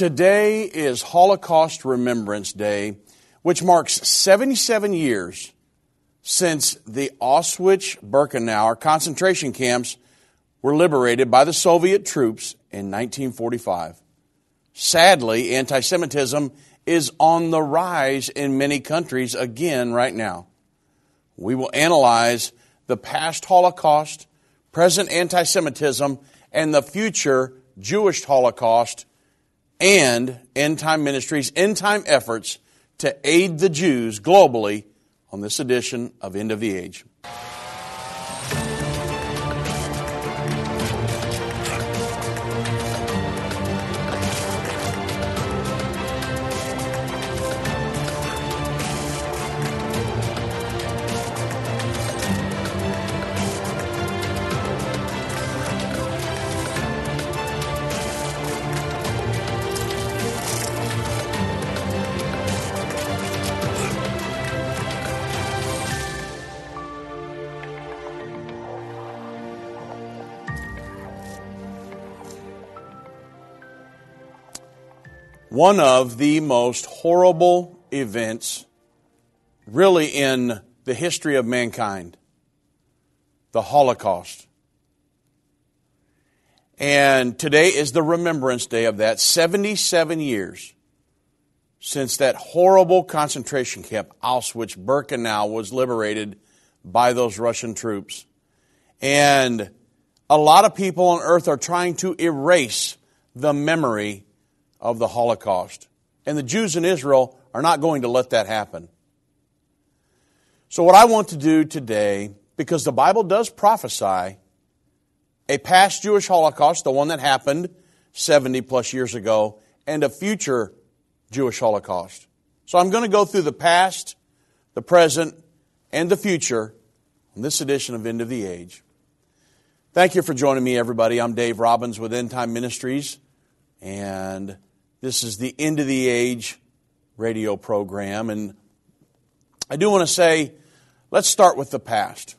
Today is Holocaust Remembrance Day, which marks 77 years since the Auschwitz Birkenau concentration camps were liberated by the Soviet troops in 1945. Sadly, anti Semitism is on the rise in many countries again right now. We will analyze the past Holocaust, present anti Semitism, and the future Jewish Holocaust and end time ministries, end time efforts to aid the Jews globally on this edition of End of the Age. One of the most horrible events, really, in the history of mankind the Holocaust. And today is the remembrance day of that 77 years since that horrible concentration camp, Auschwitz Birkenau, was liberated by those Russian troops. And a lot of people on earth are trying to erase the memory of the Holocaust. And the Jews in Israel are not going to let that happen. So, what I want to do today, because the Bible does prophesy a past Jewish Holocaust, the one that happened 70 plus years ago, and a future Jewish Holocaust. So, I'm going to go through the past, the present, and the future in this edition of End of the Age. Thank you for joining me, everybody. I'm Dave Robbins with End Time Ministries, and this is the end of the age radio program. And I do want to say, let's start with the past.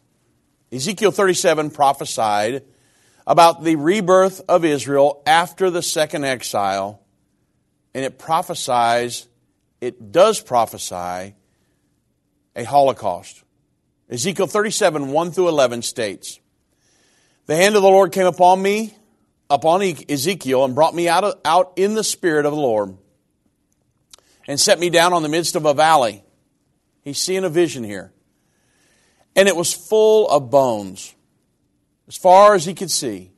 Ezekiel 37 prophesied about the rebirth of Israel after the second exile, and it prophesies, it does prophesy a Holocaust. Ezekiel 37, 1 through 11 states, The hand of the Lord came upon me upon Ezekiel and brought me out, of, out in the spirit of the Lord and set me down on the midst of a valley. He's seeing a vision here. And it was full of bones, as far as he could see.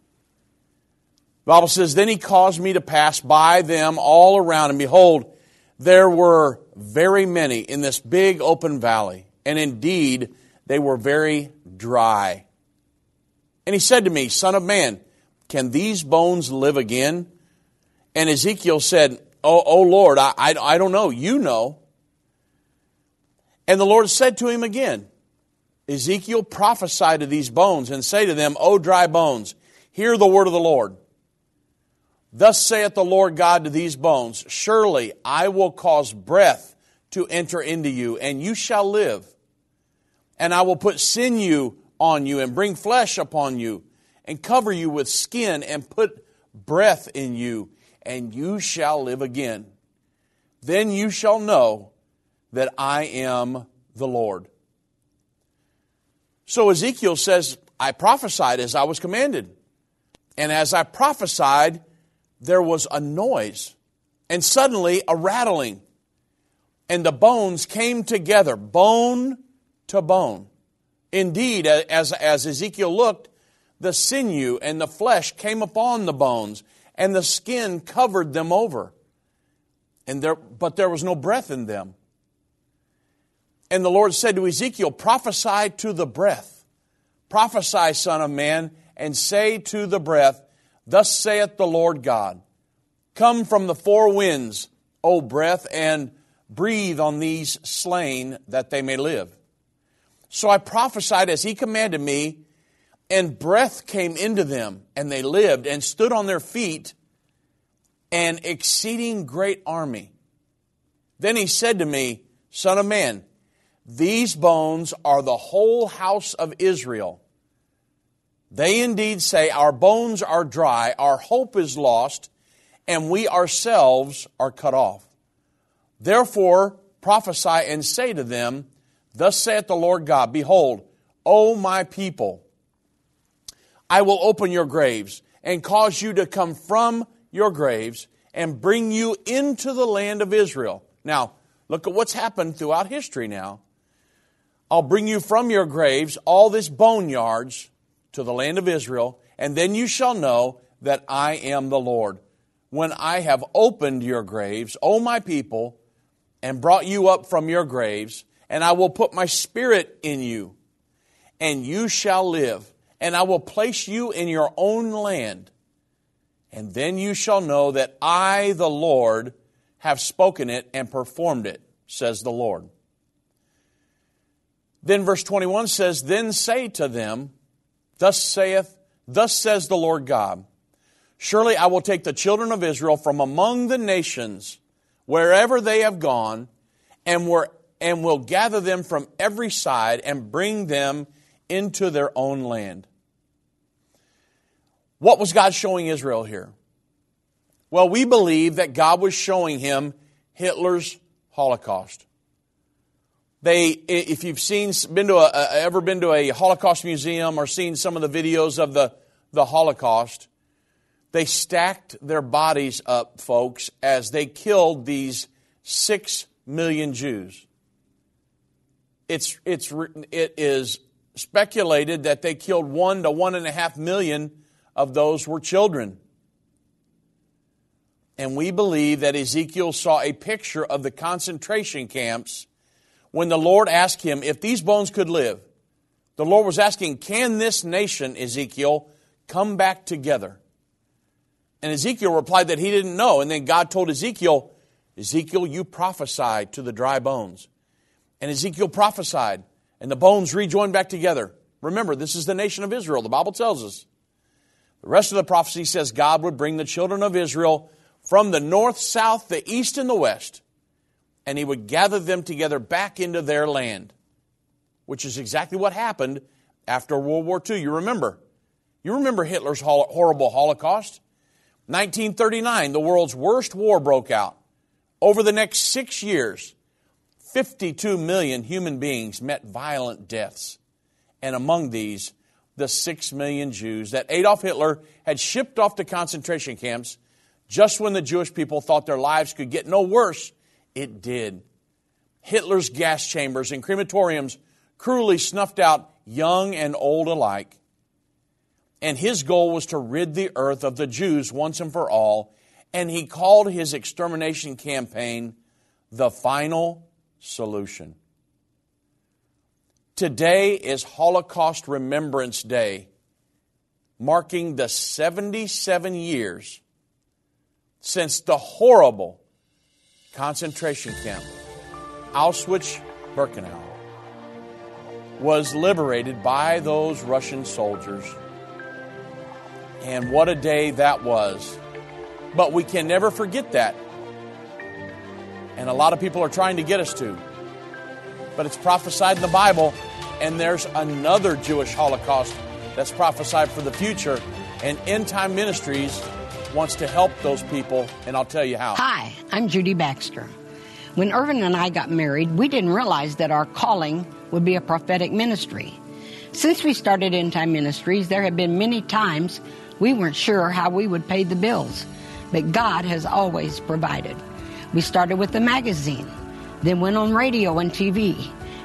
The Bible says, Then he caused me to pass by them all around, and behold, there were very many in this big open valley. And indeed, they were very dry. And he said to me, Son of man, can these bones live again? And Ezekiel said, Oh, oh Lord, I, I, I don't know. You know. And the Lord said to him again, Ezekiel prophesy to these bones and say to them, O dry bones, hear the word of the Lord. Thus saith the Lord God to these bones, Surely I will cause breath to enter into you, and you shall live. And I will put sinew on you and bring flesh upon you and cover you with skin and put breath in you, and you shall live again. Then you shall know that I am the Lord. So Ezekiel says, I prophesied as I was commanded. And as I prophesied, there was a noise, and suddenly a rattling. And the bones came together, bone to bone. Indeed, as, as Ezekiel looked, the sinew and the flesh came upon the bones, and the skin covered them over. And there, but there was no breath in them. And the Lord said to Ezekiel, Prophesy to the breath. Prophesy, Son of Man, and say to the breath, Thus saith the Lord God Come from the four winds, O breath, and breathe on these slain that they may live. So I prophesied as he commanded me, and breath came into them, and they lived and stood on their feet, an exceeding great army. Then he said to me, Son of man, these bones are the whole house of Israel. They indeed say, Our bones are dry, our hope is lost, and we ourselves are cut off. Therefore, prophesy and say to them, Thus saith the Lord God, Behold, O my people, I will open your graves and cause you to come from your graves and bring you into the land of Israel. Now, look at what's happened throughout history now. I'll bring you from your graves, all this boneyards, to the land of Israel, and then you shall know that I am the Lord. When I have opened your graves, O my people, and brought you up from your graves, and I will put my spirit in you, and you shall live, and I will place you in your own land. And then you shall know that I, the Lord, have spoken it and performed it, says the Lord. Then verse 21 says, Then say to them, Thus saith, thus says the Lord God, Surely I will take the children of Israel from among the nations wherever they have gone, and, were, and will gather them from every side and bring them into their own land. What was God showing Israel here? Well, we believe that God was showing him Hitler's Holocaust. They, if you've seen, been to a, ever been to a Holocaust museum or seen some of the videos of the, the Holocaust, they stacked their bodies up, folks, as they killed these six million Jews. It's, it's, it is speculated that they killed one to one and a half million of those were children. And we believe that Ezekiel saw a picture of the concentration camps when the Lord asked him if these bones could live. The Lord was asking, Can this nation, Ezekiel, come back together? And Ezekiel replied that he didn't know. And then God told Ezekiel, Ezekiel, you prophesied to the dry bones. And Ezekiel prophesied, and the bones rejoined back together. Remember, this is the nation of Israel. The Bible tells us. The rest of the prophecy says God would bring the children of Israel from the north, south, the east, and the west, and he would gather them together back into their land, which is exactly what happened after World War II. You remember. You remember Hitler's horrible Holocaust. 1939, the world's worst war broke out. Over the next six years, 52 million human beings met violent deaths. And among these, the six million Jews that Adolf Hitler had shipped off to concentration camps just when the Jewish people thought their lives could get no worse, it did. Hitler's gas chambers and crematoriums cruelly snuffed out young and old alike and his goal was to rid the earth of the Jews once and for all, and he called his extermination campaign the final solution. Today is Holocaust Remembrance Day, marking the 77 years since the horrible concentration camp, Auschwitz Birkenau, was liberated by those Russian soldiers and what a day that was. But we can never forget that. And a lot of people are trying to get us to. But it's prophesied in the Bible, and there's another Jewish Holocaust that's prophesied for the future. And End Time Ministries wants to help those people, and I'll tell you how. Hi, I'm Judy Baxter. When Irvin and I got married, we didn't realize that our calling would be a prophetic ministry. Since we started End Time Ministries, there have been many times we weren't sure how we would pay the bills, but God has always provided. We started with the magazine, then went on radio and TV,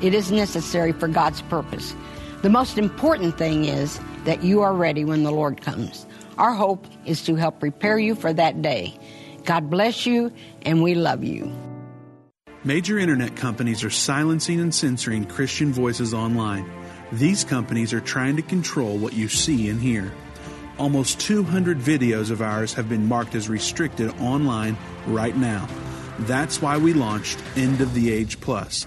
It is necessary for God's purpose. The most important thing is that you are ready when the Lord comes. Our hope is to help prepare you for that day. God bless you, and we love you. Major internet companies are silencing and censoring Christian voices online. These companies are trying to control what you see and hear. Almost 200 videos of ours have been marked as restricted online right now. That's why we launched End of the Age Plus,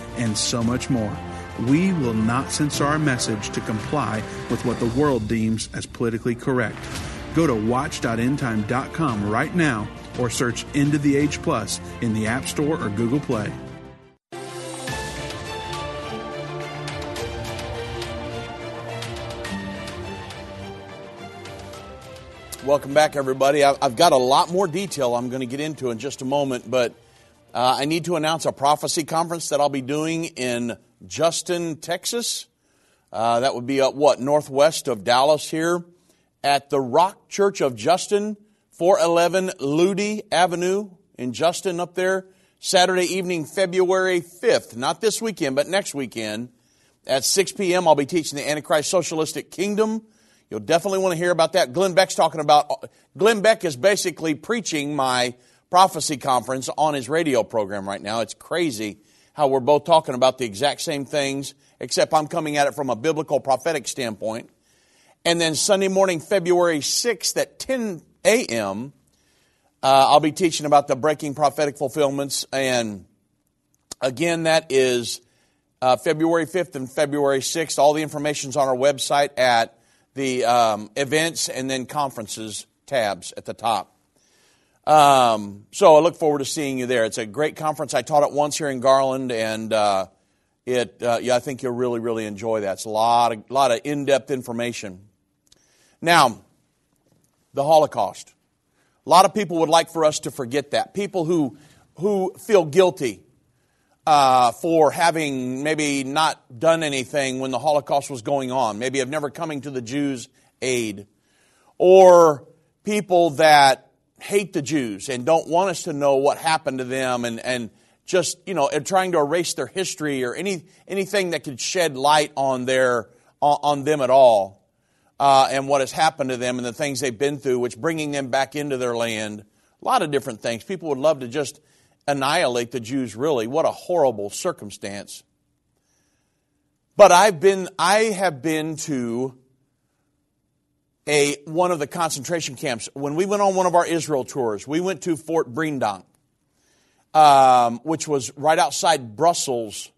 and so much more. We will not censor our message to comply with what the world deems as politically correct. Go to watch.endtime.com right now or search End of the Age Plus in the App Store or Google Play. Welcome back, everybody. I've got a lot more detail I'm going to get into in just a moment, but uh, I need to announce a prophecy conference that I'll be doing in Justin, Texas. Uh, that would be up, what, northwest of Dallas here at the Rock Church of Justin, 411 Ludi Avenue in Justin up there. Saturday evening, February 5th. Not this weekend, but next weekend. At 6 p.m., I'll be teaching the Antichrist Socialistic Kingdom. You'll definitely want to hear about that. Glenn Beck's talking about, Glenn Beck is basically preaching my prophecy conference on his radio program right now. It's crazy how we're both talking about the exact same things, except I'm coming at it from a biblical prophetic standpoint. And then Sunday morning, February 6th at 10 a.m., uh, I'll be teaching about the breaking prophetic fulfillments. And again, that is uh, February 5th and February 6th. All the information's on our website at the um, events and then conferences tabs at the top. Um, so I look forward to seeing you there. It's a great conference. I taught it once here in Garland, and uh, it uh, yeah, I think you'll really really enjoy that. It's a lot of lot of in depth information. Now, the Holocaust. A lot of people would like for us to forget that. People who who feel guilty uh, for having maybe not done anything when the Holocaust was going on, maybe have never coming to the Jews' aid, or people that hate the Jews and don't want us to know what happened to them and, and just, you know, and trying to erase their history or any, anything that could shed light on their, on, on them at all. Uh, and what has happened to them and the things they've been through, which bringing them back into their land. A lot of different things. People would love to just annihilate the Jews, really. What a horrible circumstance. But I've been, I have been to a, one of the concentration camps. When we went on one of our Israel tours, we went to Fort Breendonk, um, which was right outside Brussels.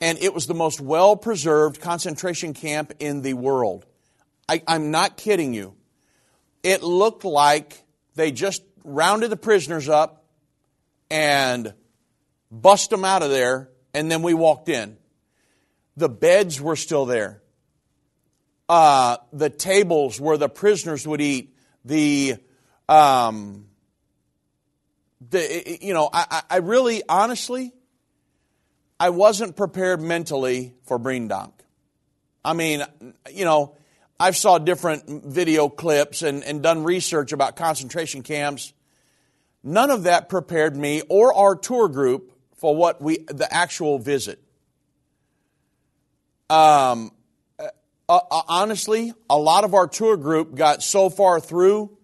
And it was the most well preserved concentration camp in the world. I, I'm not kidding you. It looked like they just rounded the prisoners up and bust them out of there, and then we walked in. The beds were still there uh, the tables where the prisoners would eat, the, um, the you know, I, I really, honestly, I wasn't prepared mentally for Breendonk. I mean, you know, I've saw different video clips and, and done research about concentration camps. None of that prepared me or our tour group for what we the actual visit. Um, uh, uh, honestly, a lot of our tour group got so far through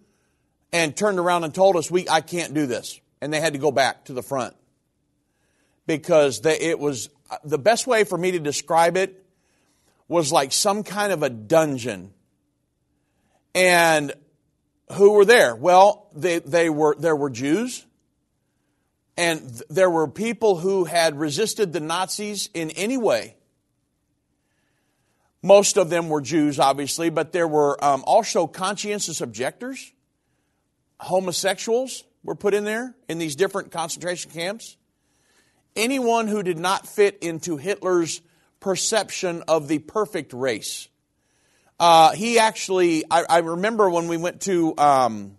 and turned around and told us, "We, I can't do this," and they had to go back to the front because they, it was uh, the best way for me to describe it was like some kind of a dungeon. And who were there? Well, they, they were there were Jews, and th- there were people who had resisted the Nazis in any way most of them were Jews, obviously, but there were um, also conscientious objectors. Homosexuals were put in there in these different concentration camps. Anyone who did not fit into Hitler's perception of the perfect race. Uh, he actually, I, I, remember when we went to um,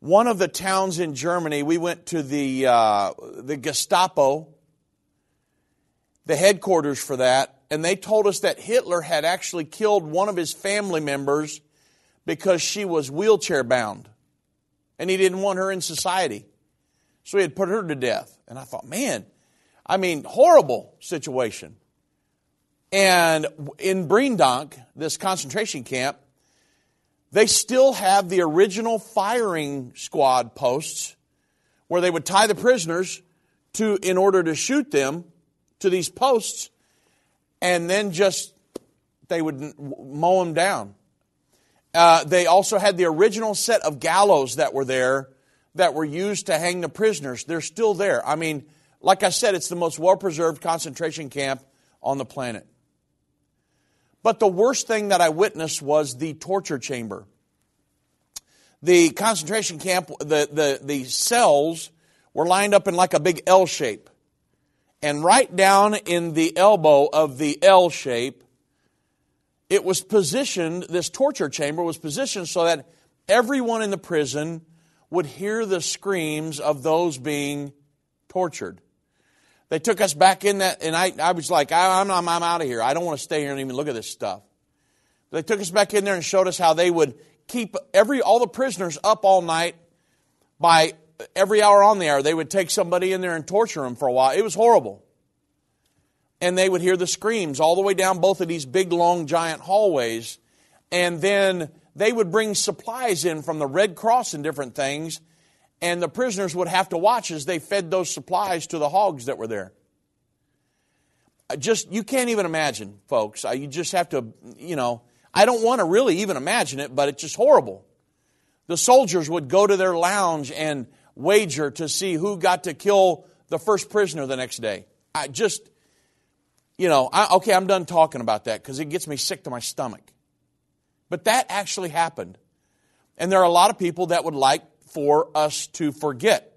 one of the towns in Germany, we went to the, uh, the Gestapo, the headquarters for that, and they told us that Hitler had actually killed one of his family members because she was wheelchair bound and he didn't want her in society. So he had put her to death. And I thought, man, I mean, horrible situation. And in Breendonk, this concentration camp, they still have the original firing squad posts where they would tie the prisoners to in order to shoot them to these posts and then just they would mow them down. Uh, they also had the original set of gallows that were there that were used to hang the prisoners. They're still there. I mean, like I said, it's the most well preserved concentration camp on the planet. But the worst thing that I witnessed was the torture chamber. The concentration camp, the, the, the cells were lined up in like a big L shape. And right down in the elbow of the L shape, it was positioned, this torture chamber was positioned so that everyone in the prison would hear the screams of those being tortured. They took us back in that, and I, I was like, I, am I'm, I'm out of here. I don't want to stay here and even look at this stuff. They took us back in there and showed us how they would keep every all the prisoners up all night by every hour on the hour. They would take somebody in there and torture them for a while. It was horrible. And they would hear the screams all the way down both of these big, long, giant hallways. And then they would bring supplies in from the Red Cross and different things and the prisoners would have to watch as they fed those supplies to the hogs that were there. Just, you can't even imagine, folks. You just have to, you know, I don't want to really even imagine it, but it's just horrible. The soldiers would go to their lounge and wager to see who got to kill the first prisoner the next day. I just, you know, I, okay, I'm done talking about that because it gets me sick to my stomach. But that actually happened. And there are a lot of people that would like for us to forget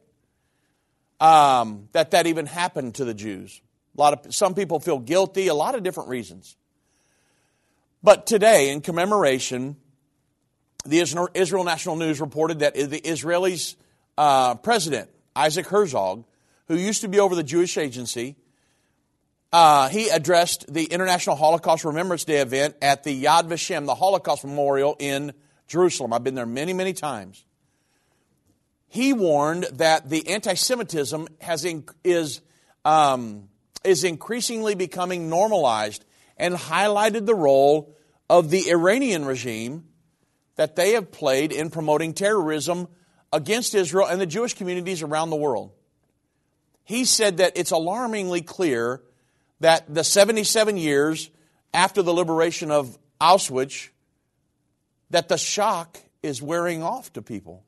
um, that that even happened to the Jews. A lot of some people feel guilty, a lot of different reasons. But today, in commemoration, the Israel National News reported that the Israelis' uh, president Isaac Herzog, who used to be over the Jewish Agency, uh, he addressed the International Holocaust Remembrance Day event at the Yad Vashem, the Holocaust Memorial in Jerusalem. I've been there many, many times he warned that the anti Semitism is, um, is increasingly becoming normalized and highlighted the role of the Iranian regime that they have played in promoting terrorism against Israel and the Jewish communities around the world. He said that it's alarmingly clear that the 77 years after the liberation of Auschwitz, that the shock is wearing off to people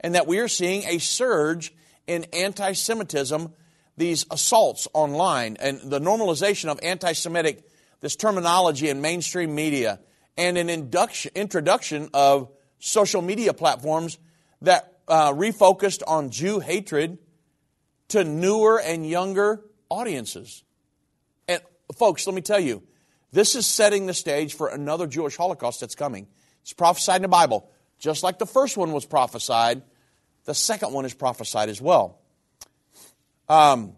and that we are seeing a surge in anti Semitism, these assaults online, and the normalization of anti Semitic, this terminology in mainstream media, and an induction, introduction of social media platforms that uh, refocused on Jew hatred to newer and younger audiences. And folks, let me tell you, this is setting the stage for another Jewish Holocaust that's coming. It's prophesied in the Bible. Just like the first one was prophesied, the second one is prophesied as well. Um,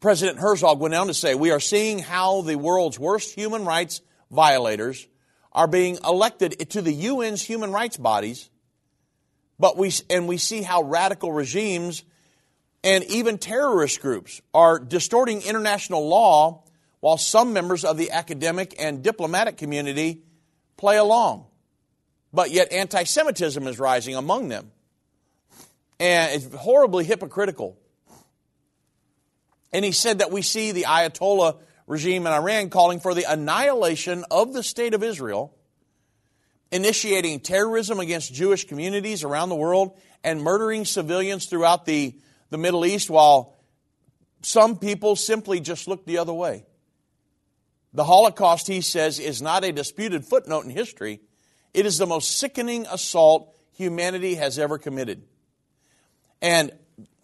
President Herzog went on to say, We are seeing how the world's worst human rights violators are being elected to the UN's human rights bodies, but we, and we see how radical regimes and even terrorist groups are distorting international law while some members of the academic and diplomatic community play along. But yet anti Semitism is rising among them and it's horribly hypocritical. And he said that we see the Ayatollah regime in Iran calling for the annihilation of the state of Israel, initiating terrorism against Jewish communities around the world, and murdering civilians throughout the, the Middle East while some people simply just look the other way. The Holocaust, he says, is not a disputed footnote in history. It is the most sickening assault humanity has ever committed. And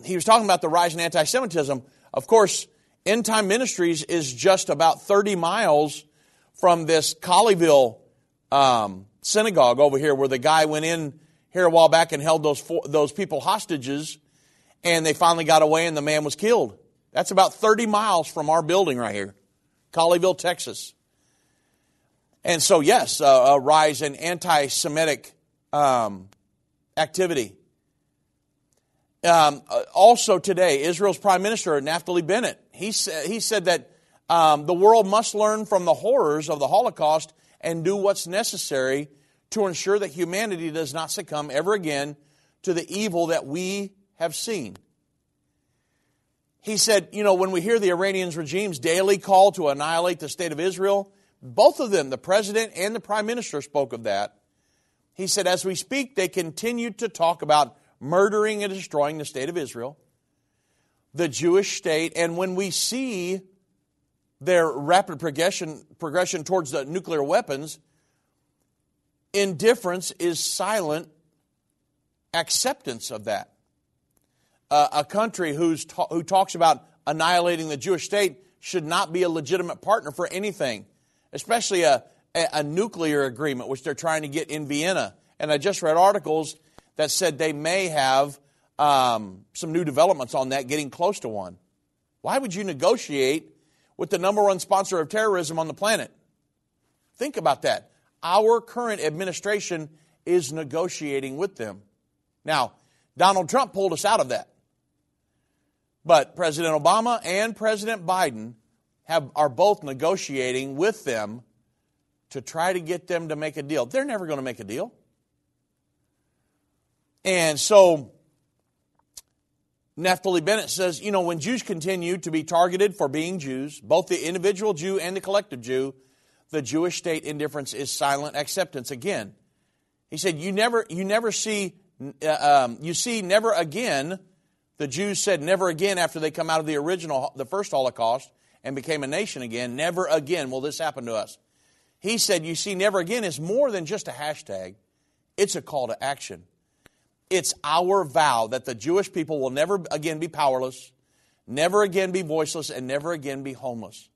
he was talking about the rise in anti Semitism. Of course, End Time Ministries is just about 30 miles from this Colleyville um, synagogue over here where the guy went in here a while back and held those, four, those people hostages, and they finally got away and the man was killed. That's about 30 miles from our building right here, Colleyville, Texas. And so, yes, uh, a rise in anti Semitic um, activity Um, also today, Israel's Prime Minister, Naftali Bennett, he, sa- he said that um, the world must learn from the horrors of the Holocaust and do what's necessary to ensure that humanity does not succumb ever again to the evil that we have seen. He said, you know, when we hear the Iranian regime's daily call to annihilate the state of Israel, both of them, the president and the prime minister, spoke of that. He said, as we speak, they continue to talk about murdering and destroying the state of Israel, the Jewish state, and when we see their rapid progression, progression towards the nuclear weapons, indifference is silent acceptance of that. Uh, a country who's ta- who talks about annihilating the Jewish state should not be a legitimate partner for anything, especially a, a, a nuclear agreement, which they're trying to get in Vienna. And I just read articles that said they may have um, some new developments on that, getting close to one. Why would you negotiate with the number one sponsor of terrorism on the planet? Think about that. Our current administration is negotiating with them. Now, Donald Trump pulled us out of that. But President Obama and President Biden have, are both negotiating with them to try to get them to make a deal. They're never going to make a deal. And so Naftali Bennett says, you know, when Jews continue to be targeted for being Jews, both the individual Jew and the collective Jew, the Jewish state indifference is silent acceptance again. He said, you never, you never see, uh, um, you see never again, the Jews said never again after they come out of the original, the first Holocaust and became a nation again, never again will this happen to us. He said, you see, never again is more than just a hashtag. It's a call to action. It's our vow that the Jewish people will never again be powerless, never again be voiceless, and never again be homeless.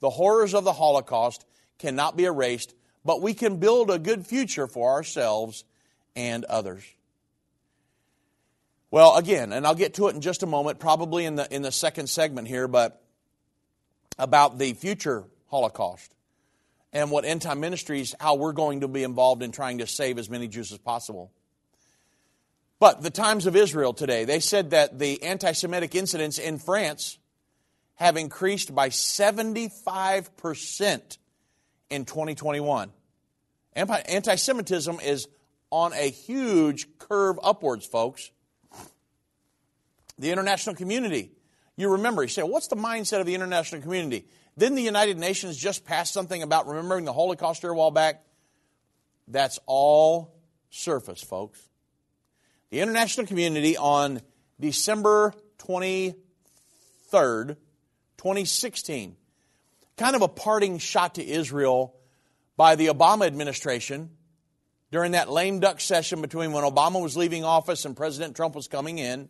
The horrors of the Holocaust cannot be erased, but we can build a good future for ourselves and others. Well, again, and I'll get to it in just a moment, probably in the, in the second segment here, but about the future Holocaust and what end time ministries, how we're going to be involved in trying to save as many Jews as possible. But the Times of Israel today, they said that the anti Semitic incidents in France have increased by 75% in 2021. Anti Semitism is on a huge curve upwards, folks. The international community. You remember, you say, what's the mindset of the international community? Didn't the United Nations just pass something about remembering the Holocaust a while back? That's all surface, folks. The international community on December 23rd, 2016, kind of a parting shot to Israel by the Obama administration during that lame duck session between when Obama was leaving office and President Trump was coming in.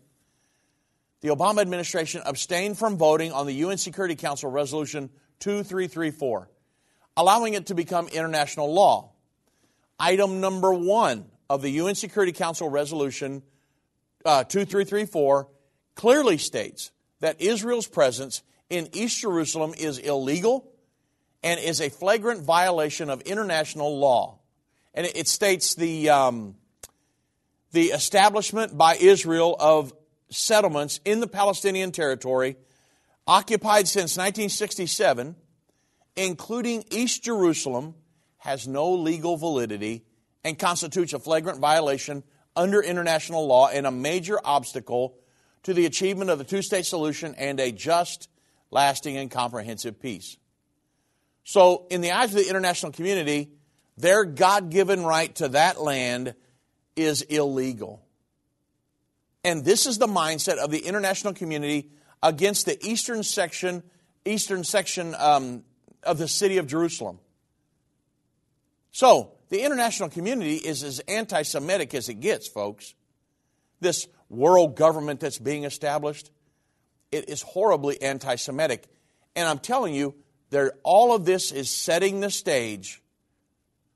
The Obama administration abstained from voting on the UN Security Council Resolution 2334, allowing it to become international law. Item number one of the UN Security Council Resolution uh, 2334 clearly states that Israel's presence in East Jerusalem is illegal and is a flagrant violation of international law. And it states the, um, the establishment by Israel of settlements in the Palestinian territory occupied since 1967, including East Jerusalem, has no legal validity and constitutes a flagrant violation under international law and a major obstacle to the achievement of the two state solution and a just, lasting, and comprehensive peace. So, in the eyes of the international community, their God given right to that land is illegal. And this is the mindset of the international community against the eastern section, eastern section um, of the city of Jerusalem. So, the international community is as anti Semitic as it gets, folks. This world government that's being established, it is horribly anti Semitic. And I'm telling you, all of this is setting the stage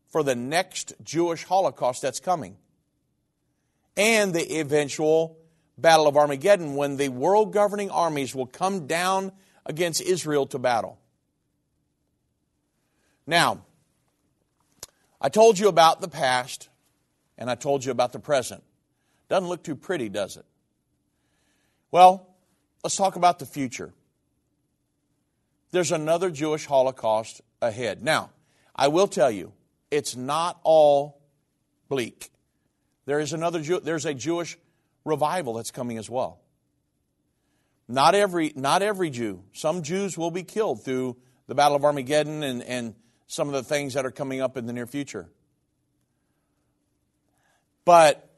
for the next Jewish Holocaust that's coming. And the eventual Battle of Armageddon when the world governing armies will come down against Israel to battle. Now, I told you about the past and I told you about the present. Doesn't look too pretty, does it? Well, let's talk about the future. There's another Jewish Holocaust ahead. Now, I will tell you, it's not all bleak. There is another Jew, there's a Jewish revival that's coming as well. Not every, not every Jew. Some Jews will be killed through the Battle of Armageddon and, and some of the things that are coming up in the near future. But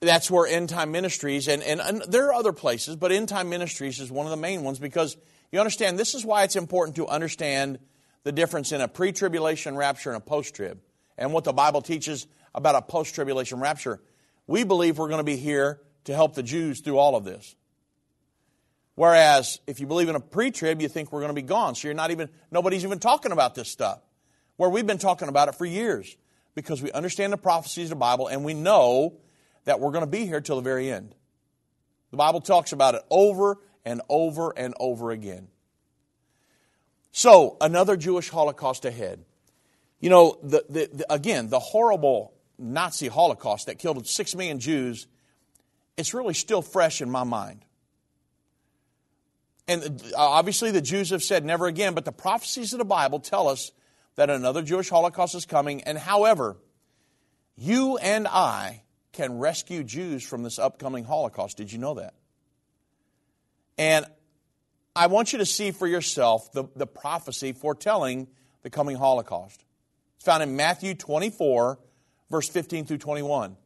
that's where end time ministries, and, and, and there are other places, but end time ministries is one of the main ones because you understand this is why it's important to understand the difference in a pre tribulation rapture and a post trib and what the Bible teaches about a post tribulation rapture. We believe we're going to be here to help the Jews through all of this. Whereas if you believe in a pre trib, you think we're going to be gone. So you're not even, nobody's even talking about this stuff. Where we've been talking about it for years because we understand the prophecies of the Bible and we know that we're going to be here till the very end. The Bible talks about it over and over and over again. So, another Jewish Holocaust ahead. You know, the, the, the, again, the horrible Nazi Holocaust that killed six million Jews, it's really still fresh in my mind. And uh, obviously, the Jews have said never again, but the prophecies of the Bible tell us that another Jewish Holocaust is coming. And however, you and I can rescue Jews from this upcoming Holocaust. Did you know that? And I want you to see for yourself the, the prophecy foretelling the coming Holocaust. It's found in Matthew 24, verse 15 through 21.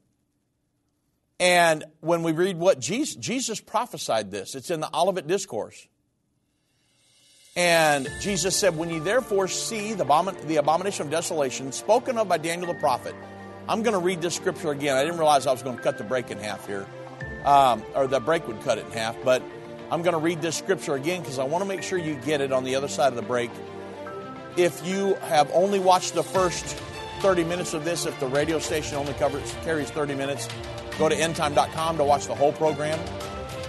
And when we read what Jesus, Jesus prophesied this, it's in the Olivet Discourse. And Jesus said, When you therefore see the, abomin- the abomination of desolation spoken of by Daniel the prophet, I'm going to read this scripture again. I didn't realize I was going to cut the break in half here, um, or the break would cut it in half, but I'm going to read this scripture again because I want to make sure you get it on the other side of the break. If you have only watched the first 30 minutes of this, if the radio station only covers carries 30 minutes, go to endtime.com to watch the whole program.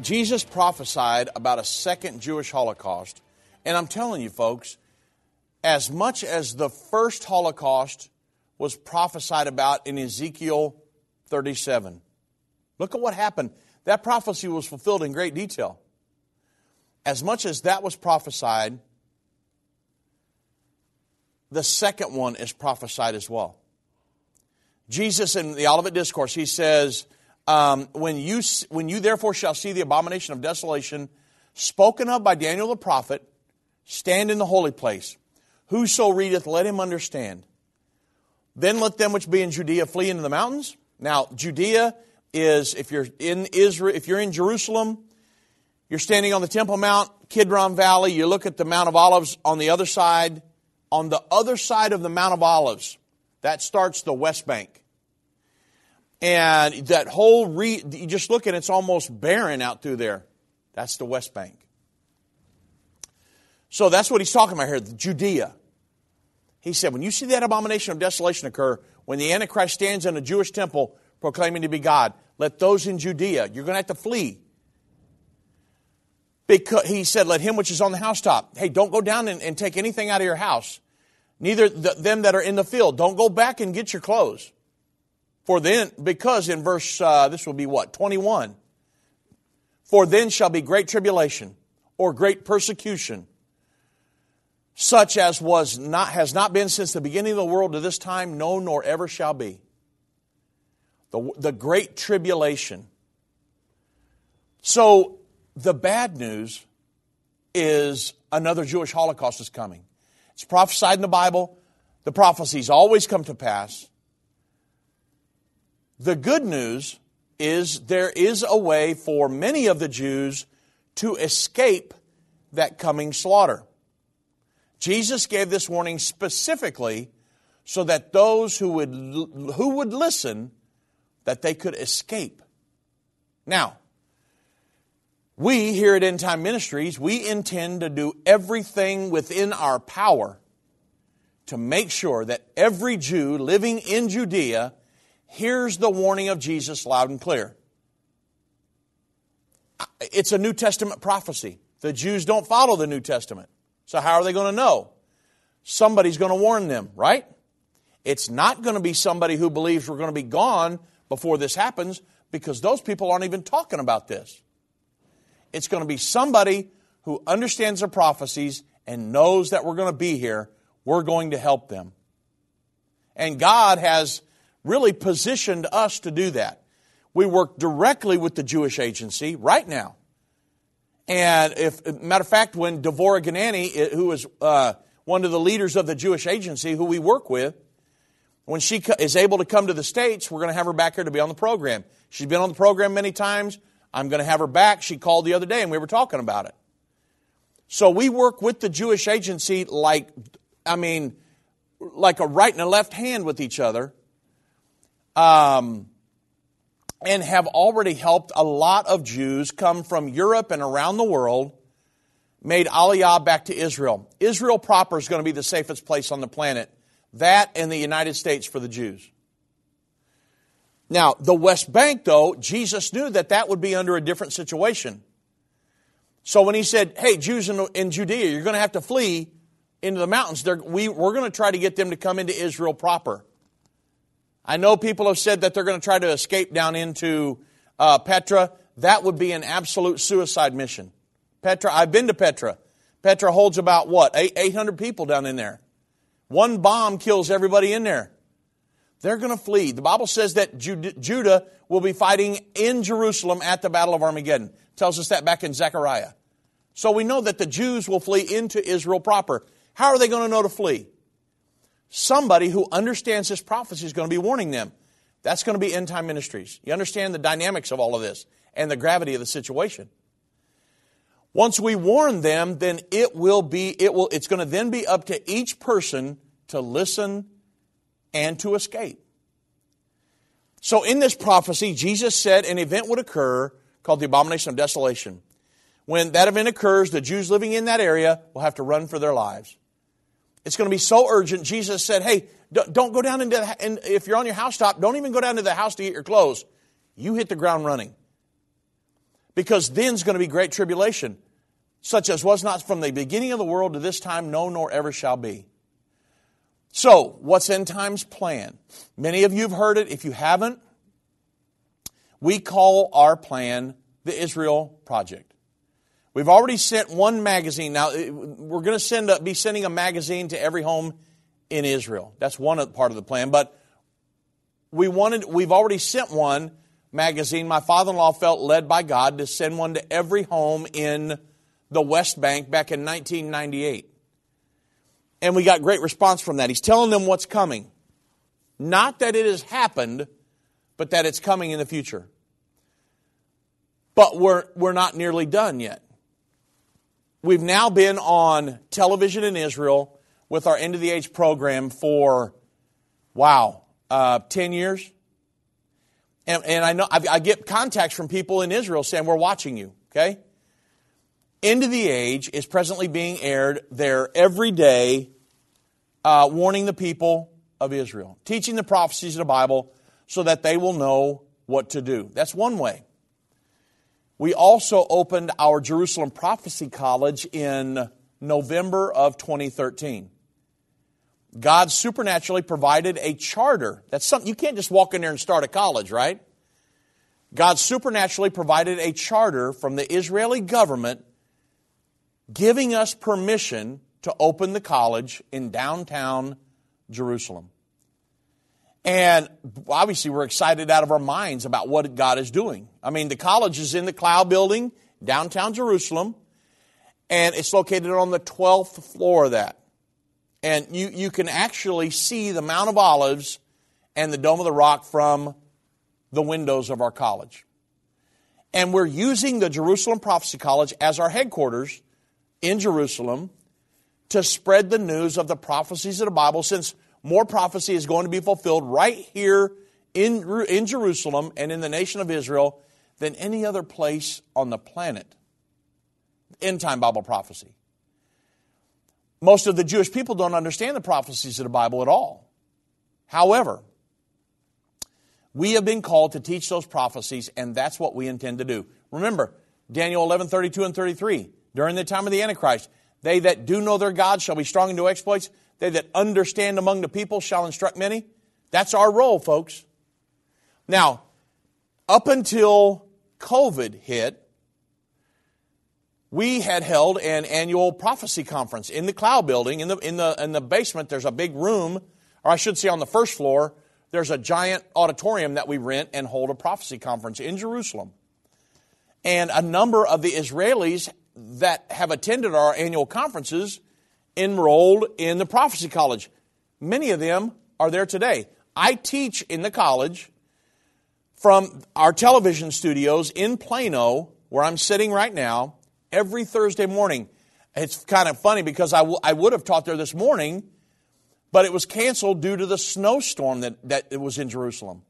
Jesus prophesied about a second Jewish Holocaust. And I'm telling you, folks, as much as the first Holocaust was prophesied about in Ezekiel 37, look at what happened. That prophecy was fulfilled in great detail. As much as that was prophesied, the second one is prophesied as well. Jesus in the Olivet Discourse, he says, um, when, you, when you therefore shall see the abomination of desolation spoken of by Daniel the prophet, stand in the holy place. Whoso readeth, let him understand. Then let them which be in Judea flee into the mountains. Now, Judea is, if you're in Israel, if you're in Jerusalem, You're standing on the Temple Mount, Kidron Valley. You look at the Mount of Olives on the other side. On the other side of the Mount of Olives, that starts the West Bank. And that whole, re, you just look at it, it's almost barren out through there. That's the West Bank. So that's what he's talking about here, Judea. He said, when you see that abomination of desolation occur, when the Antichrist stands in a Jewish temple proclaiming to be God, let those in Judea, you're going to have to flee. Because he said, let him which is on the housetop, hey, don't go down and, and take anything out of your house. Neither the, them that are in the field, don't go back and get your clothes. For then, because in verse, uh, this will be what, 21. For then shall be great tribulation or great persecution, such as was not, has not been since the beginning of the world to this time, no, nor ever shall be. The, the great tribulation. So the bad news is another Jewish Holocaust is coming. It's prophesied in the Bible. The prophecies always come to pass. The good news is there is a way for many of the Jews to escape that coming slaughter. Jesus gave this warning specifically so that those who would, who would listen, that they could escape. Now, we here at End Time Ministries, we intend to do everything within our power to make sure that every Jew living in Judea hears the warning of Jesus loud and clear. It's a New Testament prophecy. The Jews don't follow the New Testament. So how are they going to know? Somebody's going to warn them, right? It's not going to be somebody who believes we're going to be gone before this happens because those people aren't even talking about this. It's going to be somebody who understands the prophecies and knows that we're going to be here. We're going to help them. And God has really positioned us to do that. We work directly with the Jewish agency right now. And if, matter of fact, when Devorah Ganani, who is uh, one of the leaders of the Jewish agency who we work with, when she is able to come to the States, we're going to have her back here to be on the program. She's been on the program many times. I'm going to have her back. She called the other day and we were talking about it. So we work with the Jewish agency like, I mean, like a right and a left hand with each other. Um, and have already helped a lot of Jews come from Europe and around the world, made Aliyah back to Israel. Israel proper is going to be the safest place on the planet. That and the United States for the Jews. Now, the West Bank, though, Jesus knew that that would be under a different situation. So when he said, hey, Jews in, in Judea, you're going to have to flee into the mountains, we, we're going to try to get them to come into Israel proper. I know people have said that they're going to try to escape down into uh, Petra. That would be an absolute suicide mission. Petra, I've been to Petra. Petra holds about what? 800 people down in there. One bomb kills everybody in there. They're going to flee. The Bible says that Judah will be fighting in Jerusalem at the Battle of Armageddon. It tells us that back in Zechariah. So we know that the Jews will flee into Israel proper. How are they going to know to flee? Somebody who understands this prophecy is going to be warning them. That's going to be end time ministries. You understand the dynamics of all of this and the gravity of the situation. Once we warn them, then it will be, it will, it's going to then be up to each person to listen and to escape. So in this prophecy, Jesus said an event would occur called the abomination of desolation. When that event occurs, the Jews living in that area will have to run for their lives. It's going to be so urgent. Jesus said, hey, don't go down into, the, and if you're on your housetop, don't even go down to the house to get your clothes. You hit the ground running. Because then's going to be great tribulation, such as was not from the beginning of the world to this time, no, nor ever shall be. So, what's end times plan? Many of you have heard it. If you haven't, we call our plan the Israel Project. We've already sent one magazine. Now, we're going to send a, be sending a magazine to every home in Israel. That's one part of the plan. But we wanted, we've already sent one magazine. My father-in-law felt led by God to send one to every home in the West Bank back in 1998. And we got great response from that. He's telling them what's coming. Not that it has happened, but that it's coming in the future. But we're, we're not nearly done yet. We've now been on television in Israel with our End of the Age program for, wow, uh, 10 years. And, and I know I, I get contacts from people in Israel saying, We're watching you, okay? End of the Age is presently being aired there every day, uh, warning the people of Israel, teaching the prophecies of the Bible so that they will know what to do. That's one way. We also opened our Jerusalem Prophecy College in November of 2013. God supernaturally provided a charter. That's something you can't just walk in there and start a college, right? God supernaturally provided a charter from the Israeli government giving us permission to open the college in downtown Jerusalem. And obviously, we're excited out of our minds about what God is doing. I mean, the college is in the Clal Building, downtown Jerusalem, and it's located on the 12th floor of that. And you, you can actually see the Mount of Olives and the Dome of the Rock from the windows of our college. And we're using the Jerusalem Prophecy College as our headquarters in Jerusalem to spread the news of the prophecies of the Bible since more prophecy is going to be fulfilled right here in, in Jerusalem and in the nation of Israel than any other place on the planet. End time Bible prophecy. Most of the Jewish people don't understand the prophecies of the Bible at all. However, we have been called to teach those prophecies, and that's what we intend to do. Remember, Daniel 11, 32 and 33. During the time of the Antichrist, they that do know their God shall be strong and do exploits. They that understand among the people shall instruct many. That's our role, folks. Now, up until COVID hit, we had held an annual prophecy conference in the Clal building. In the, in the, in the basement, there's a big room, or I should say on the first floor, there's a giant auditorium that we rent and hold a prophecy conference in Jerusalem. And a number of the Israelis that have attended our annual conferences enrolled in the prophecy college. Many of them are there today. I teach in the college from our television studios in Plano, where I'm sitting right now, every Thursday morning. It's kind of funny because I, w- I would have taught there this morning, but it was canceled due to the snowstorm that, that was in Jerusalem.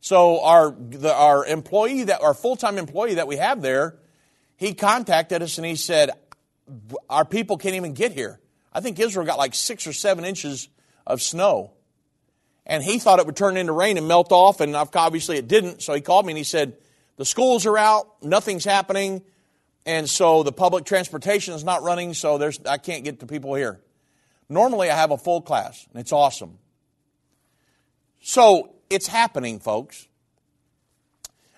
So our, the, our employee, that our full-time employee that we have there, he contacted us and he said, our people can't even get here. I think Israel got like six or seven inches of snow. And he thought it would turn into rain and melt off, and obviously it didn't. So he called me and he said, The schools are out, nothing's happening, and so the public transportation is not running, so there's, I can't get the people here. Normally I have a full class, and it's awesome. So it's happening, folks.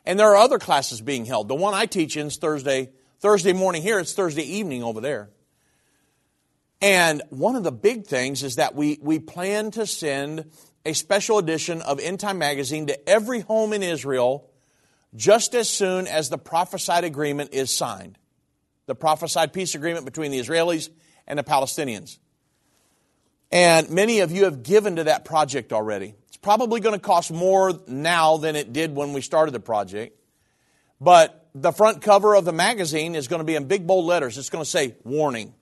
And there are other classes being held. The one I teach in is Thursday Thursday morning here, it's Thursday evening over there. And one of the big things is that we, we plan to send a special edition of End Time Magazine to every home in Israel just as soon as the prophesied agreement is signed. The prophesied peace agreement between the Israelis and the Palestinians. And many of you have given to that project already. It's probably going to cost more now than it did when we started the project. But the front cover of the magazine is going to be in big bold letters. It's going to say, Warning.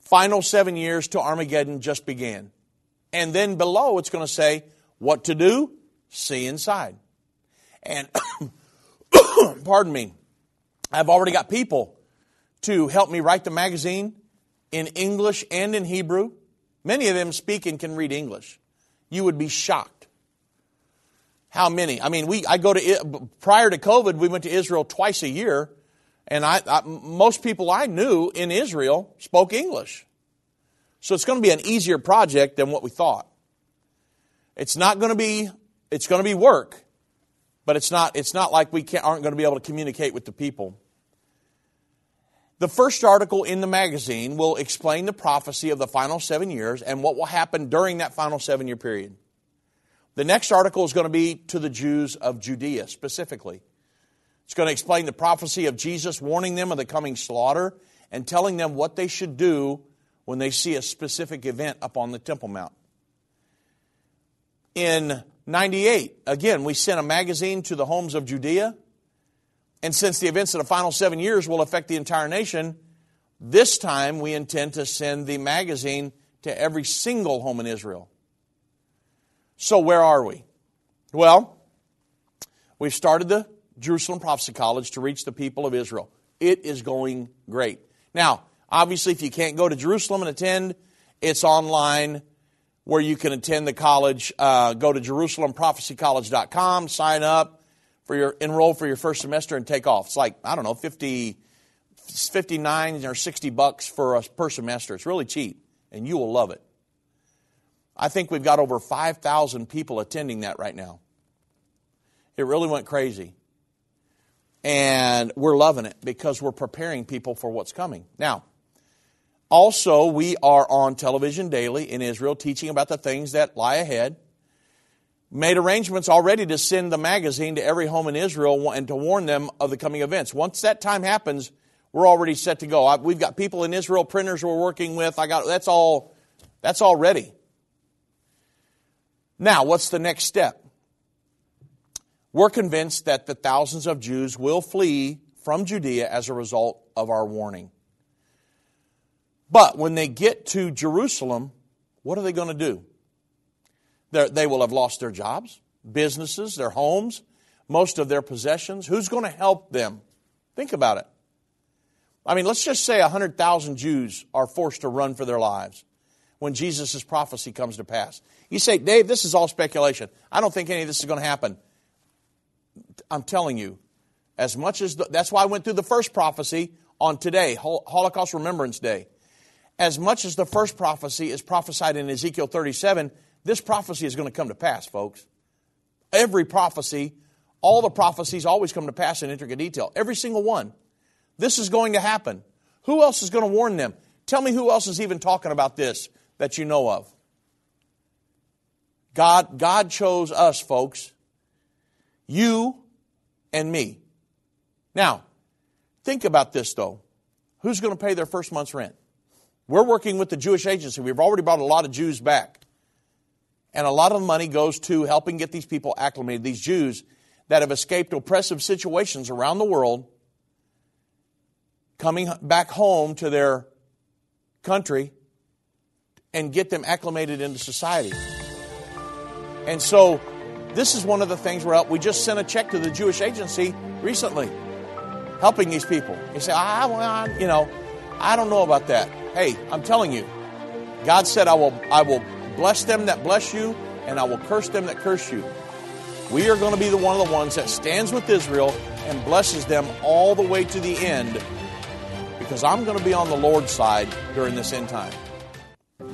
Final seven years to Armageddon just began. And then below, it's going to say, What to do? See inside. And, pardon me, I've already got people to help me write the magazine in English and in Hebrew. Many of them speak and can read English. You would be shocked how many? I mean, we I go to prior to COVID, we went to Israel twice a year, and I, I most people I knew in Israel spoke English. So it's going to be an easier project than what we thought. It's not going to be it's going to be work, but it's not it's not like we aren't going to be able to communicate with the people. The first article in the magazine will explain the prophecy of the final seven years and what will happen during that final seven year period. The next article is going to be to the Jews of Judea specifically. It's going to explain the prophecy of Jesus warning them of the coming slaughter and telling them what they should do when they see a specific event up on the Temple Mount. In 98, again, we sent a magazine to the homes of Judea, And since the events of the final seven years will affect the entire nation, this time we intend to send the magazine to every single home in Israel. So, where are we? Well, we've started the Jerusalem Prophecy College to reach the people of Israel. It is going great. Now, obviously, if you can't go to Jerusalem and attend, it's online where you can attend the college. Uh, go to JerusalemProphecyCollege.com, sign up for your enroll for your first semester, and take off. It's like I don't know, 50, 59 or 60 bucks for a per semester. It's really cheap, and you will love it. I think we've got over 5,000 people attending that right now. It really went crazy. And we're loving it because we're preparing people for what's coming. Now, also, we are on television daily in Israel teaching about the things that lie ahead. Made arrangements already to send the magazine to every home in Israel and to warn them of the coming events. Once that time happens, we're already set to go. We've got people in Israel, printers we're working with. I got that's all that's all ready. Now, what's the next step? We're convinced that the thousands of Jews will flee from Judea as a result of our warning. But when they get to Jerusalem, what are they going to do? They're, they will have lost their jobs, businesses, their homes, most of their possessions. Who's going to help them? Think about it. I mean, let's just say 100,000 Jews are forced to run for their lives when Jesus' prophecy comes to pass. You say, Dave, this is all speculation. I don't think any of this is going to happen. I'm telling you, as much as the, that's why I went through the first prophecy on today, Holocaust Remembrance Day. As much as the first prophecy is prophesied in Ezekiel 37, this prophecy is going to come to pass, folks. Every prophecy, all the prophecies always come to pass in intricate detail. Every single one. This is going to happen. Who else is going to warn them? Tell me who else is even talking about this that you know of. God, God chose us, folks. You and me. Now, think about this though. Who's going to pay their first month's rent? We're working with the Jewish agency. We've already brought a lot of Jews back. And a lot of money goes to helping get these people acclimated, these Jews that have escaped oppressive situations around the world, coming back home to their country and get them acclimated into society. And so this is one of the things where we just sent a check to the Jewish agency recently, helping these people. You say, ah, well, you know, I don't know about that. Hey, I'm telling you, God said, I will, I will bless them that bless you, and I will curse them that curse you. We are going to be the one of the ones that stands with Israel and blesses them all the way to the end because I'm going to be on the Lord's side during this end time.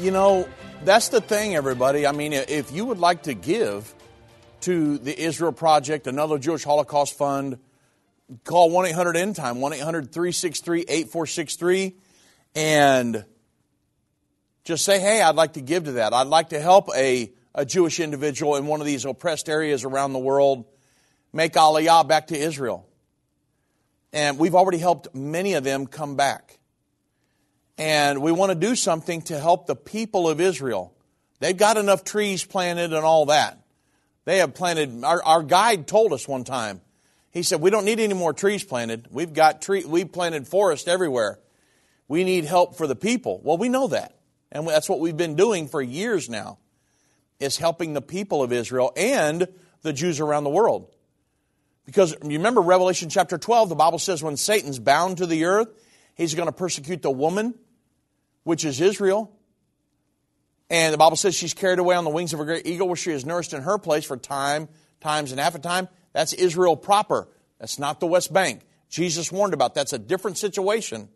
You know, that's the thing, everybody. I mean, if you would like to give to the Israel Project, another Jewish Holocaust Fund, call 1 800 End Time, 1 800 363 8463, and just say, hey, I'd like to give to that. I'd like to help a, a Jewish individual in one of these oppressed areas around the world make Aliyah back to Israel. And we've already helped many of them come back. And we want to do something to help the people of Israel. They've got enough trees planted and all that. They have planted, our, our guide told us one time, he said, we don't need any more trees planted. We've got tree, we've planted forest everywhere. We need help for the people. Well, we know that. And that's what we've been doing for years now, is helping the people of Israel and the Jews around the world. Because you remember Revelation chapter 12, the Bible says when Satan's bound to the earth, he's going to persecute the woman, which is Israel. And the Bible says she's carried away on the wings of a great eagle where she is nourished in her place for time, times, and half a time. That's Israel proper. That's not the West Bank. Jesus warned about that's a different situation.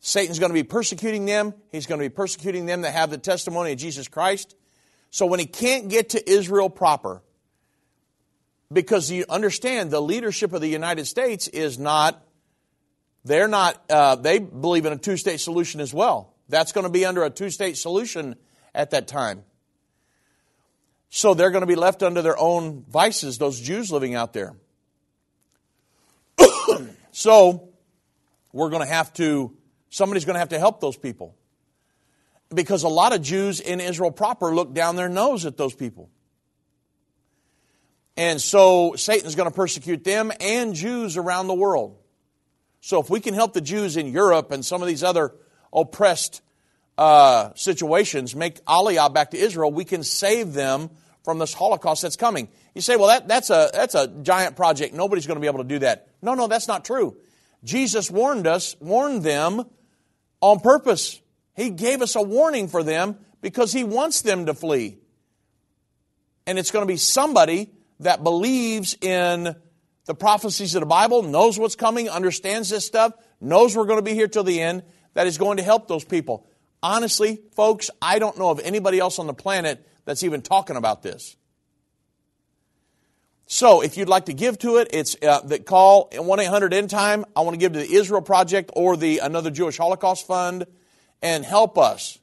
Satan's going to be persecuting them. He's going to be persecuting them that have the testimony of Jesus Christ. So when he can't get to Israel proper, because you understand the leadership of the United States is not, they're not, uh, they believe in a two state solution as well. That's going to be under a two state solution at that time. So they're going to be left under their own vices, those Jews living out there. so we're going to have to, somebody's going to have to help those people. Because a lot of Jews in Israel proper look down their nose at those people. And so Satan's going to persecute them and Jews around the world. So if we can help the Jews in Europe and some of these other oppressed uh, situations make Aliyah back to Israel, we can save them from this Holocaust that's coming. You say, well, that, that's, a, that's a giant project. Nobody's going to be able to do that. No, no, that's not true. Jesus warned us, warned them on purpose. He gave us a warning for them because he wants them to flee. And it's going to be somebody that believes in the prophecies of the Bible, knows what's coming, understands this stuff, knows we're going to be here till the end, that is going to help those people. Honestly, folks, I don't know of anybody else on the planet that's even talking about this. So, if you'd like to give to it, it's uh, that call 1 800 End Time. I want to give to the Israel Project or the Another Jewish Holocaust Fund and help us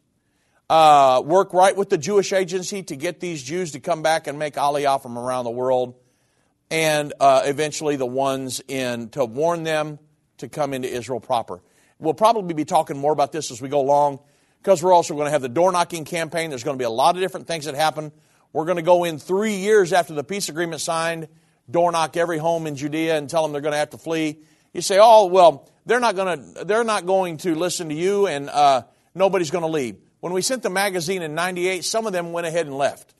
uh, work right with the Jewish Agency to get these Jews to come back and make Aliyah from around the world, and uh, eventually the ones in to warn them to come into Israel proper. We'll probably be talking more about this as we go along because we're also going to have the door knocking campaign. There's going to be a lot of different things that happen. We're going to go in three years after the peace agreement signed, door knock every home in Judea and tell them they're going to have to flee. You say, oh, well, they're not going to, they're not going to listen to you and uh, nobody's going to leave. When we sent the magazine in 98, some of them went ahead and left.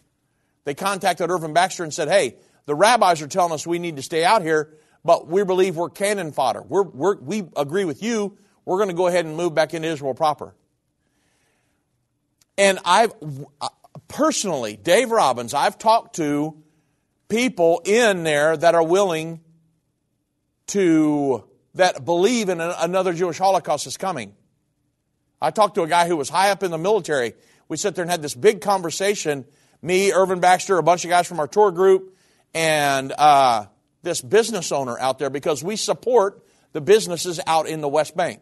They contacted Irvin Baxter and said, hey, the rabbis are telling us we need to stay out here, but we believe we're cannon fodder. We're, we're, we agree with you. We're going to go ahead and move back into Israel proper. And I've personally, Dave Robbins, I've talked to people in there that are willing to, that believe in another Jewish Holocaust is coming. I talked to a guy who was high up in the military. We sat there and had this big conversation. Me, Irvin Baxter, a bunch of guys from our tour group, and uh, this business owner out there because we support the businesses out in the West Bank.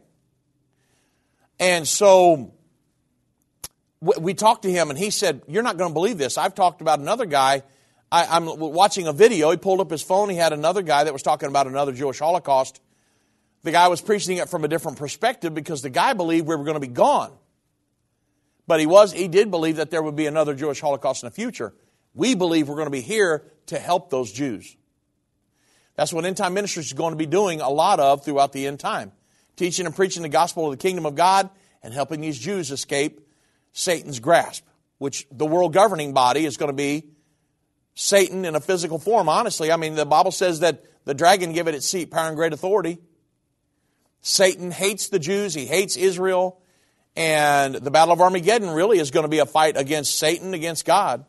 And so we talked to him and he said, You're not going to believe this. I've talked about another guy. I, am watching a video. He pulled up his phone. He had another guy that was talking about another Jewish Holocaust. The guy was preaching it from a different perspective because the guy believed we were going to be gone. But he was, he did believe that there would be another Jewish Holocaust in the future. We believe we're going to be here to help those Jews. That's what end time ministry is going to be doing a lot of throughout the end time. Teaching and preaching the gospel of the kingdom of God and helping these Jews escape Satan's grasp, which the world governing body is going to be Satan in a physical form, honestly. I mean, the Bible says that the dragon gave it its seat, power, and great authority. Satan hates the Jews, he hates Israel, and the Battle of Armageddon really is going to be a fight against Satan, against God.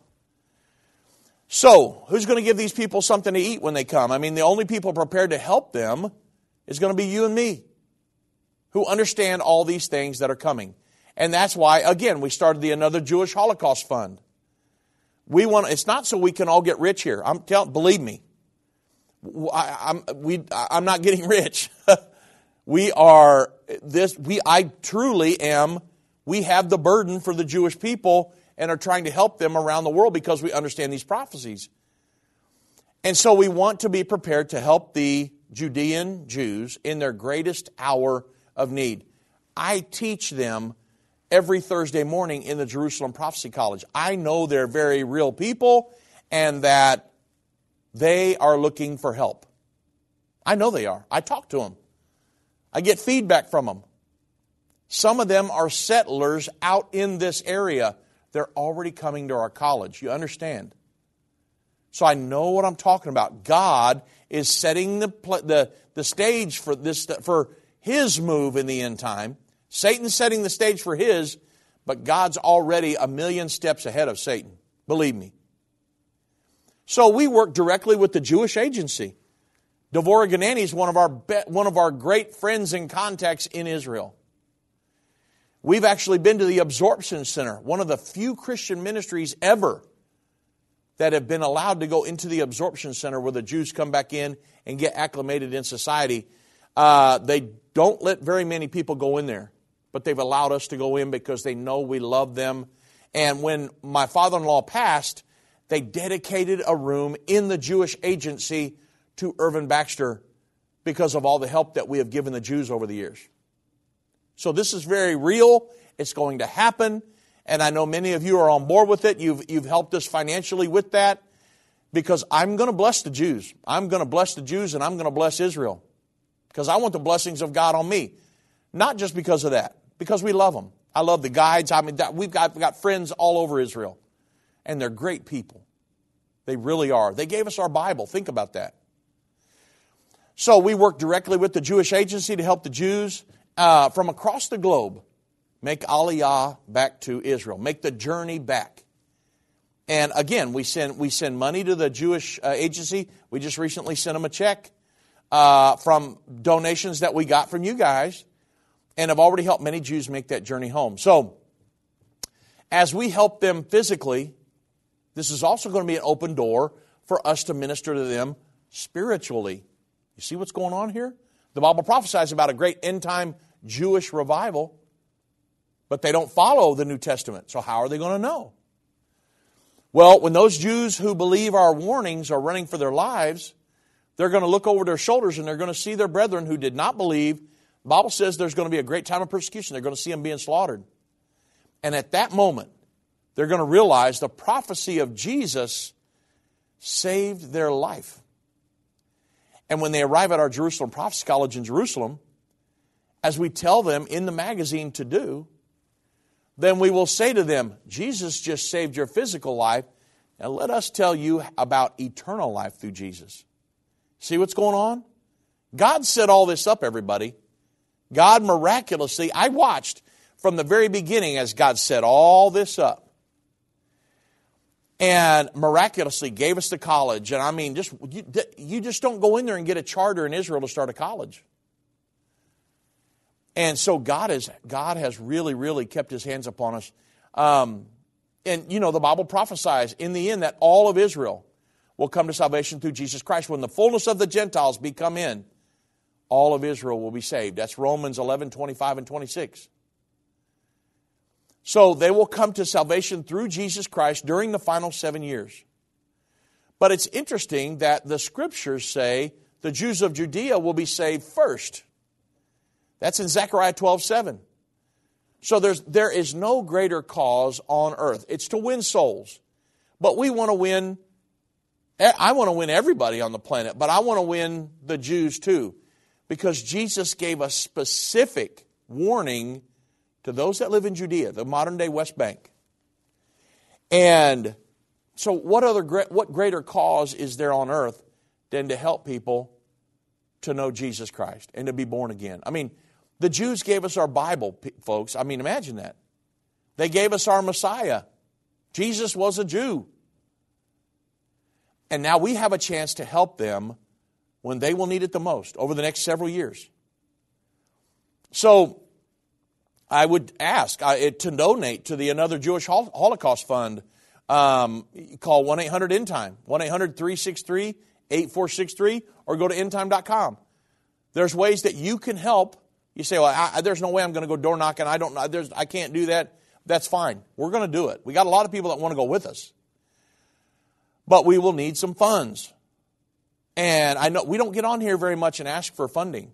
So, who's going to give these people something to eat when they come? I mean, the only people prepared to help them is going to be you and me, who understand all these things that are coming. And that's why, again, we started the Another Jewish Holocaust Fund. We want, it's not so we can all get rich here. I'm tell, believe me, I, am we, I'm not getting rich. we are, this, we, I truly am, we have the burden for the Jewish people and are trying to help them around the world because we understand these prophecies. And so we want to be prepared to help the Judean Jews in their greatest hour of need. I teach them every Thursday morning in the Jerusalem Prophecy College. I know they're very real people and that they are looking for help. I know they are. I talk to them. I get feedback from them. Some of them are settlers out in this area. They're already coming to our college. You understand? So I know what I'm talking about. God is setting the, the, the stage for, this, for His move in the end time. Satan's setting the stage for His, but God's already a million steps ahead of Satan. Believe me. So we work directly with the Jewish agency. Devorah Ganani is one of our one of our great friends and contacts in Israel. We've actually been to the Absorption Center, one of the few Christian ministries ever that have been allowed to go into the Absorption Center where the Jews come back in and get acclimated in society. Uh, they don't let very many people go in there, but they've allowed us to go in because they know we love them. And when my father in law passed, they dedicated a room in the Jewish agency to Irvin Baxter because of all the help that we have given the Jews over the years. So this is very real. It's going to happen. And I know many of you are on board with it. You've, you've helped us financially with that because I'm going to bless the Jews. I'm going to bless the Jews and I'm going to bless Israel because I want the blessings of God on me. Not just because of that, because we love them. I love the guides. I mean, we've got, we've got friends all over Israel, and they're great people. They really are. They gave us our Bible. Think about that. So we work directly with the Jewish agency to help the Jews uh, from across the globe make Aliyah back to Israel, make the journey back. And again, we send, we send money to the Jewish uh, agency. We just recently sent them a check uh, from donations that we got from you guys and have already helped many Jews make that journey home. So, as we help them physically, this is also going to be an open door for us to minister to them spiritually. You see what's going on here? The Bible prophesies about a great end time Jewish revival, but they don't follow the New Testament. So, how are they going to know? Well, when those Jews who believe our warnings are running for their lives, they're going to look over their shoulders and they're going to see their brethren who did not believe. The Bible says there's going to be a great time of persecution. They're going to see them being slaughtered. And at that moment, they're going to realize the prophecy of Jesus saved their life. And when they arrive at our Jerusalem Prophecy College in Jerusalem, as we tell them in the magazine to do, then we will say to them, Jesus just saved your physical life, and let us tell you about eternal life through Jesus. See what's going on? God set all this up, everybody. God miraculously, I watched from the very beginning as God set all this up and miraculously gave us the college. And I mean, just you, you, just don't go in there and get a charter in Israel to start a college. And so God has God has really really kept His hands upon us. Um, and you know the Bible prophesies in the end that all of Israel will come to salvation through Jesus Christ when the fullness of the Gentiles be come in. All of Israel will be saved. That's Romans 11, 25, and 26. So they will come to salvation through Jesus Christ during the final seven years. But it's interesting that the scriptures say the Jews of Judea will be saved first. That's in Zechariah 12 7. So there's, there is no greater cause on earth. It's to win souls. But we want to win, eh, I want to win everybody on the planet, but I want to win the Jews too. Because Jesus gave a specific warning to those that live in Judea, the modern day West Bank. And so, what other what greater cause is there on earth than to help people to know Jesus Christ and to be born again? I mean, the Jews gave us our Bible, folks. I mean, imagine that. They gave us our Messiah. Jesus was a Jew. And now we have a chance to help them when they will need it the most over the next several years. So, I would ask to donate to the Another Jewish Holocaust Fund. Um, call 1 800 End Time, 1 800 363 8463, or go to endtime.com. There's ways that you can help. You say, well, I, there's no way I'm going to go door knocking. I, don't, there's, I can't do that. That's fine. We're going to do it. We got a lot of people that want to go with us. But we will need some funds. And I know we don't get on here very much and ask for funding.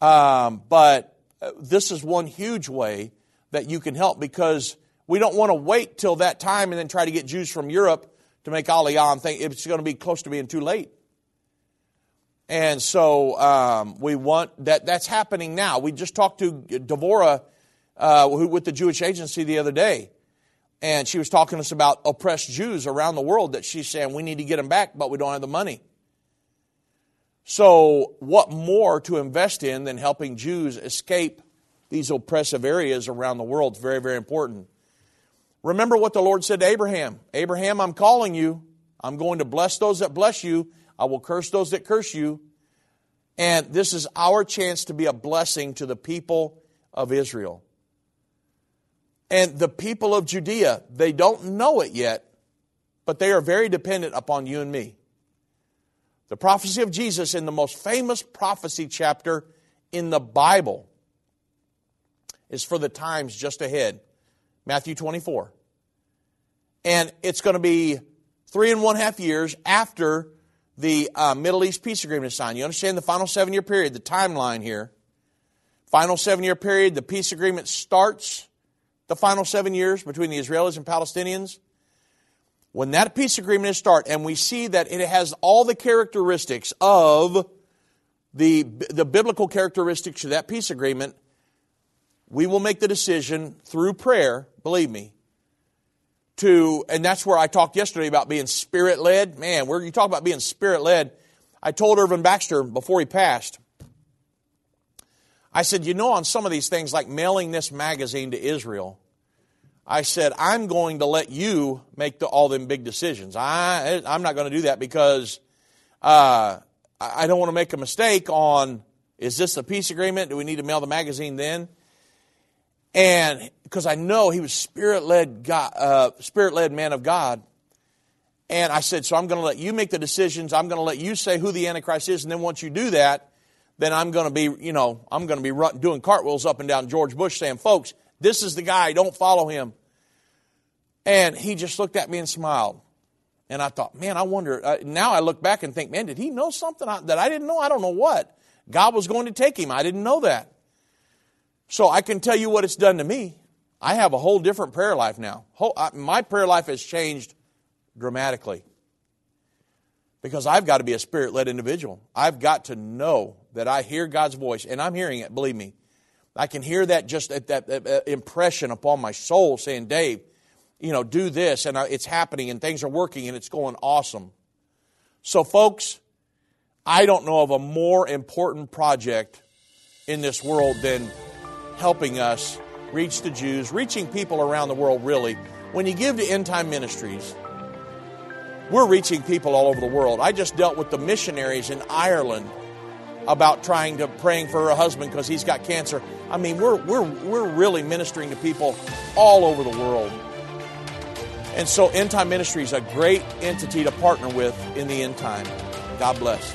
Um, but this is one huge way that you can help because we don't want to wait till that time and then try to get Jews from Europe to make Aliyah and think it's going to be close to being too late. And so um, we want that. That's happening now. We just talked to Devora uh, who, with the Jewish Agency the other day, and she was talking to us about oppressed Jews around the world. That she's saying we need to get them back, but we don't have the money. So, what more to invest in than helping Jews escape these oppressive areas around the world? Very, very important. Remember what the Lord said to Abraham Abraham, I'm calling you. I'm going to bless those that bless you. I will curse those that curse you. And this is our chance to be a blessing to the people of Israel. And the people of Judea, they don't know it yet, but they are very dependent upon you and me. The prophecy of Jesus in the most famous prophecy chapter in the Bible is for the times just ahead Matthew 24. And it's going to be three and one half years after the uh, Middle East peace agreement is signed. You understand the final seven year period, the timeline here. Final seven year period, the peace agreement starts the final seven years between the Israelis and Palestinians. When that peace agreement is start, and we see that it has all the characteristics of the, the biblical characteristics of that peace agreement, we will make the decision through prayer, believe me, to, and that's where I talked yesterday about being spirit led. Man, where you talk about being spirit led, I told Irvin Baxter before he passed, I said, you know, on some of these things, like mailing this magazine to Israel, I said, I'm going to let you make the, all them big decisions. I, I'm not going to do that because uh, I don't want to make a mistake on is this a peace agreement? Do we need to mail the magazine then? And because I know he was spirit led, uh, spirit led man of God. And I said, so I'm going to let you make the decisions. I'm going to let you say who the Antichrist is. And then once you do that, then I'm going to be, you know, I'm going to be run, doing cartwheels up and down George Bush saying, folks, this is the guy. Don't follow him. And he just looked at me and smiled. And I thought, man, I wonder. Uh, now I look back and think, man, did he know something that I didn't know? I don't know what. God was going to take him. I didn't know that. So I can tell you what it's done to me. I have a whole different prayer life now. My prayer life has changed dramatically because I've got to be a spirit led individual. I've got to know that I hear God's voice, and I'm hearing it, believe me. I can hear that just that, that impression upon my soul saying, Dave, you know, do this, and it's happening, and things are working, and it's going awesome. So, folks, I don't know of a more important project in this world than helping us reach the Jews, reaching people around the world, really. When you give to End Time Ministries, we're reaching people all over the world. I just dealt with the missionaries in Ireland about trying to praying for her husband because he's got cancer. I mean, we're, we're, we're really ministering to people all over the world. And so End Time Ministry is a great entity to partner with in the end time. God bless.